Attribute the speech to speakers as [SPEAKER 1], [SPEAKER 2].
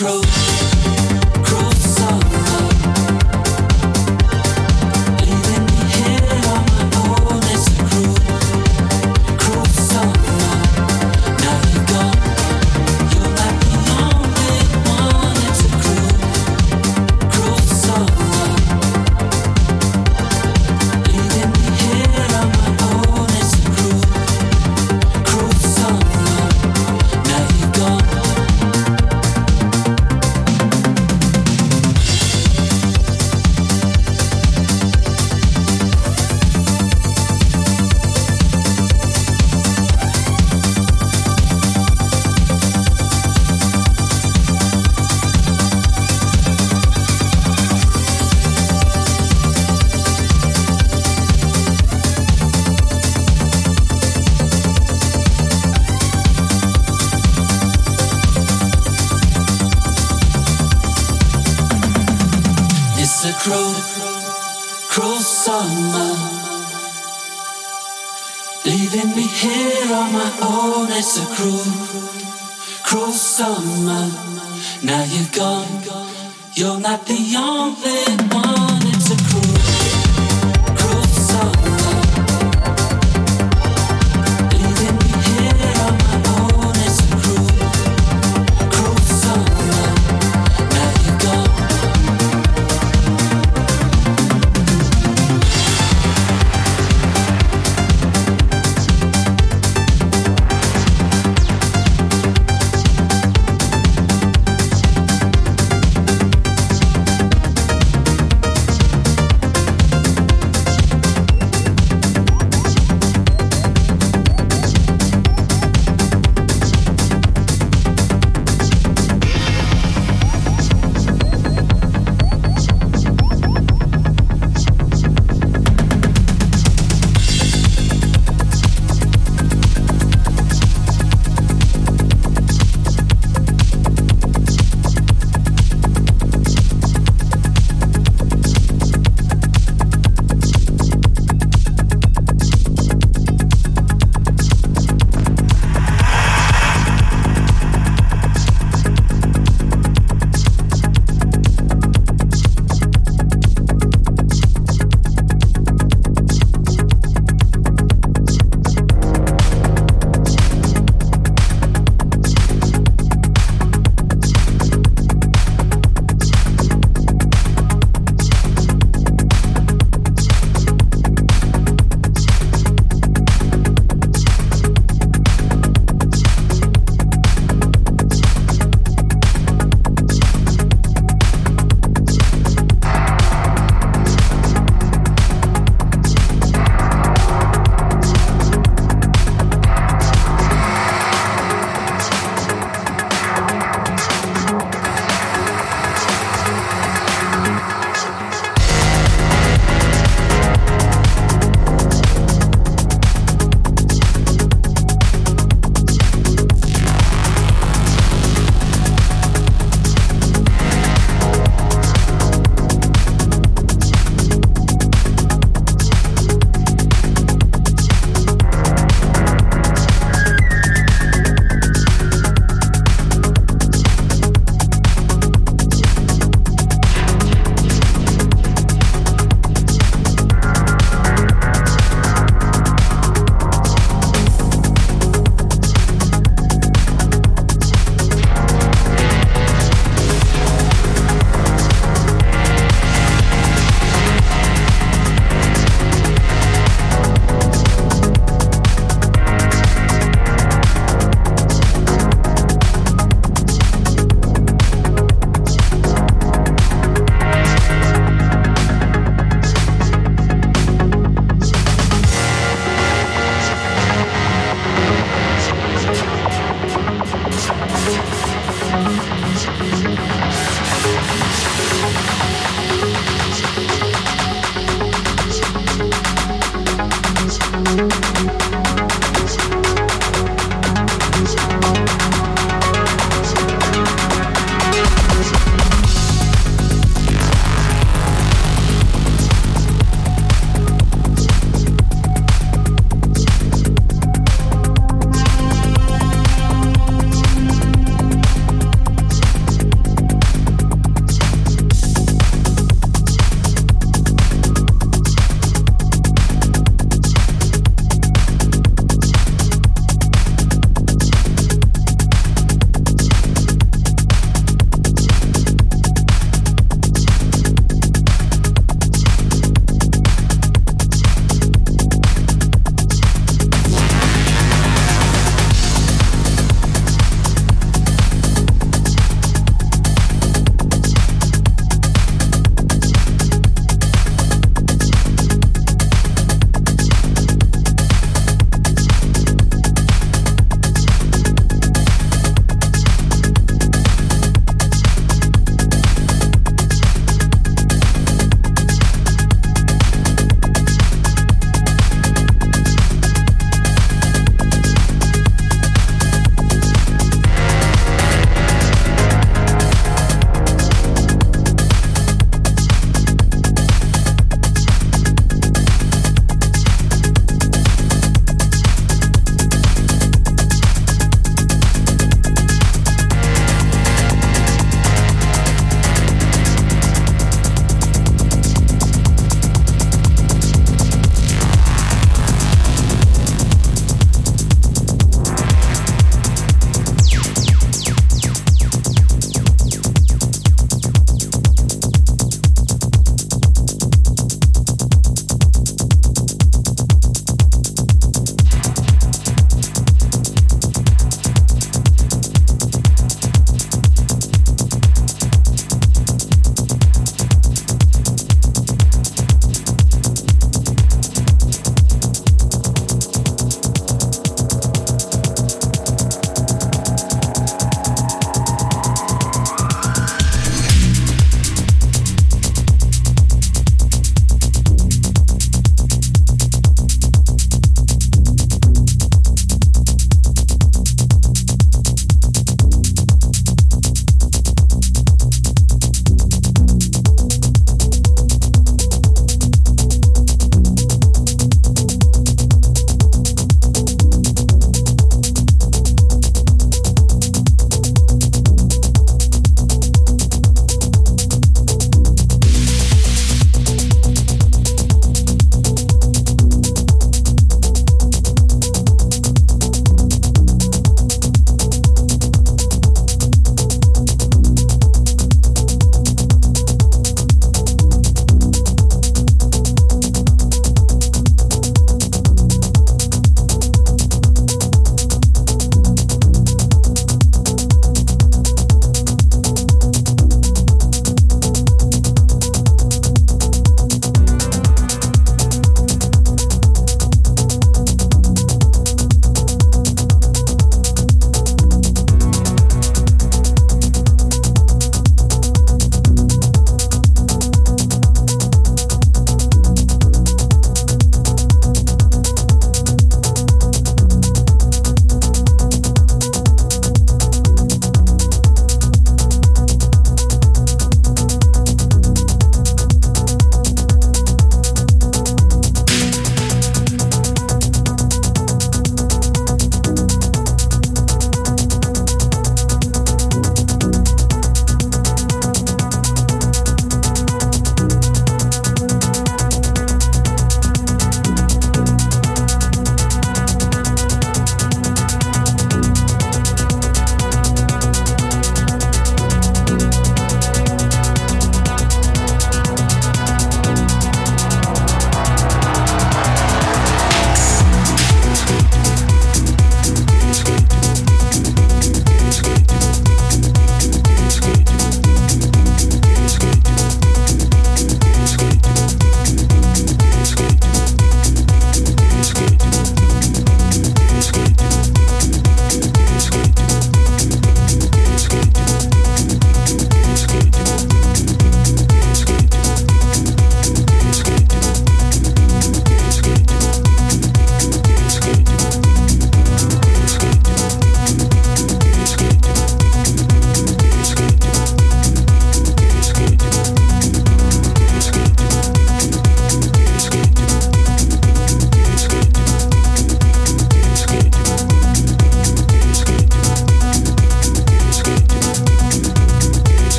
[SPEAKER 1] It's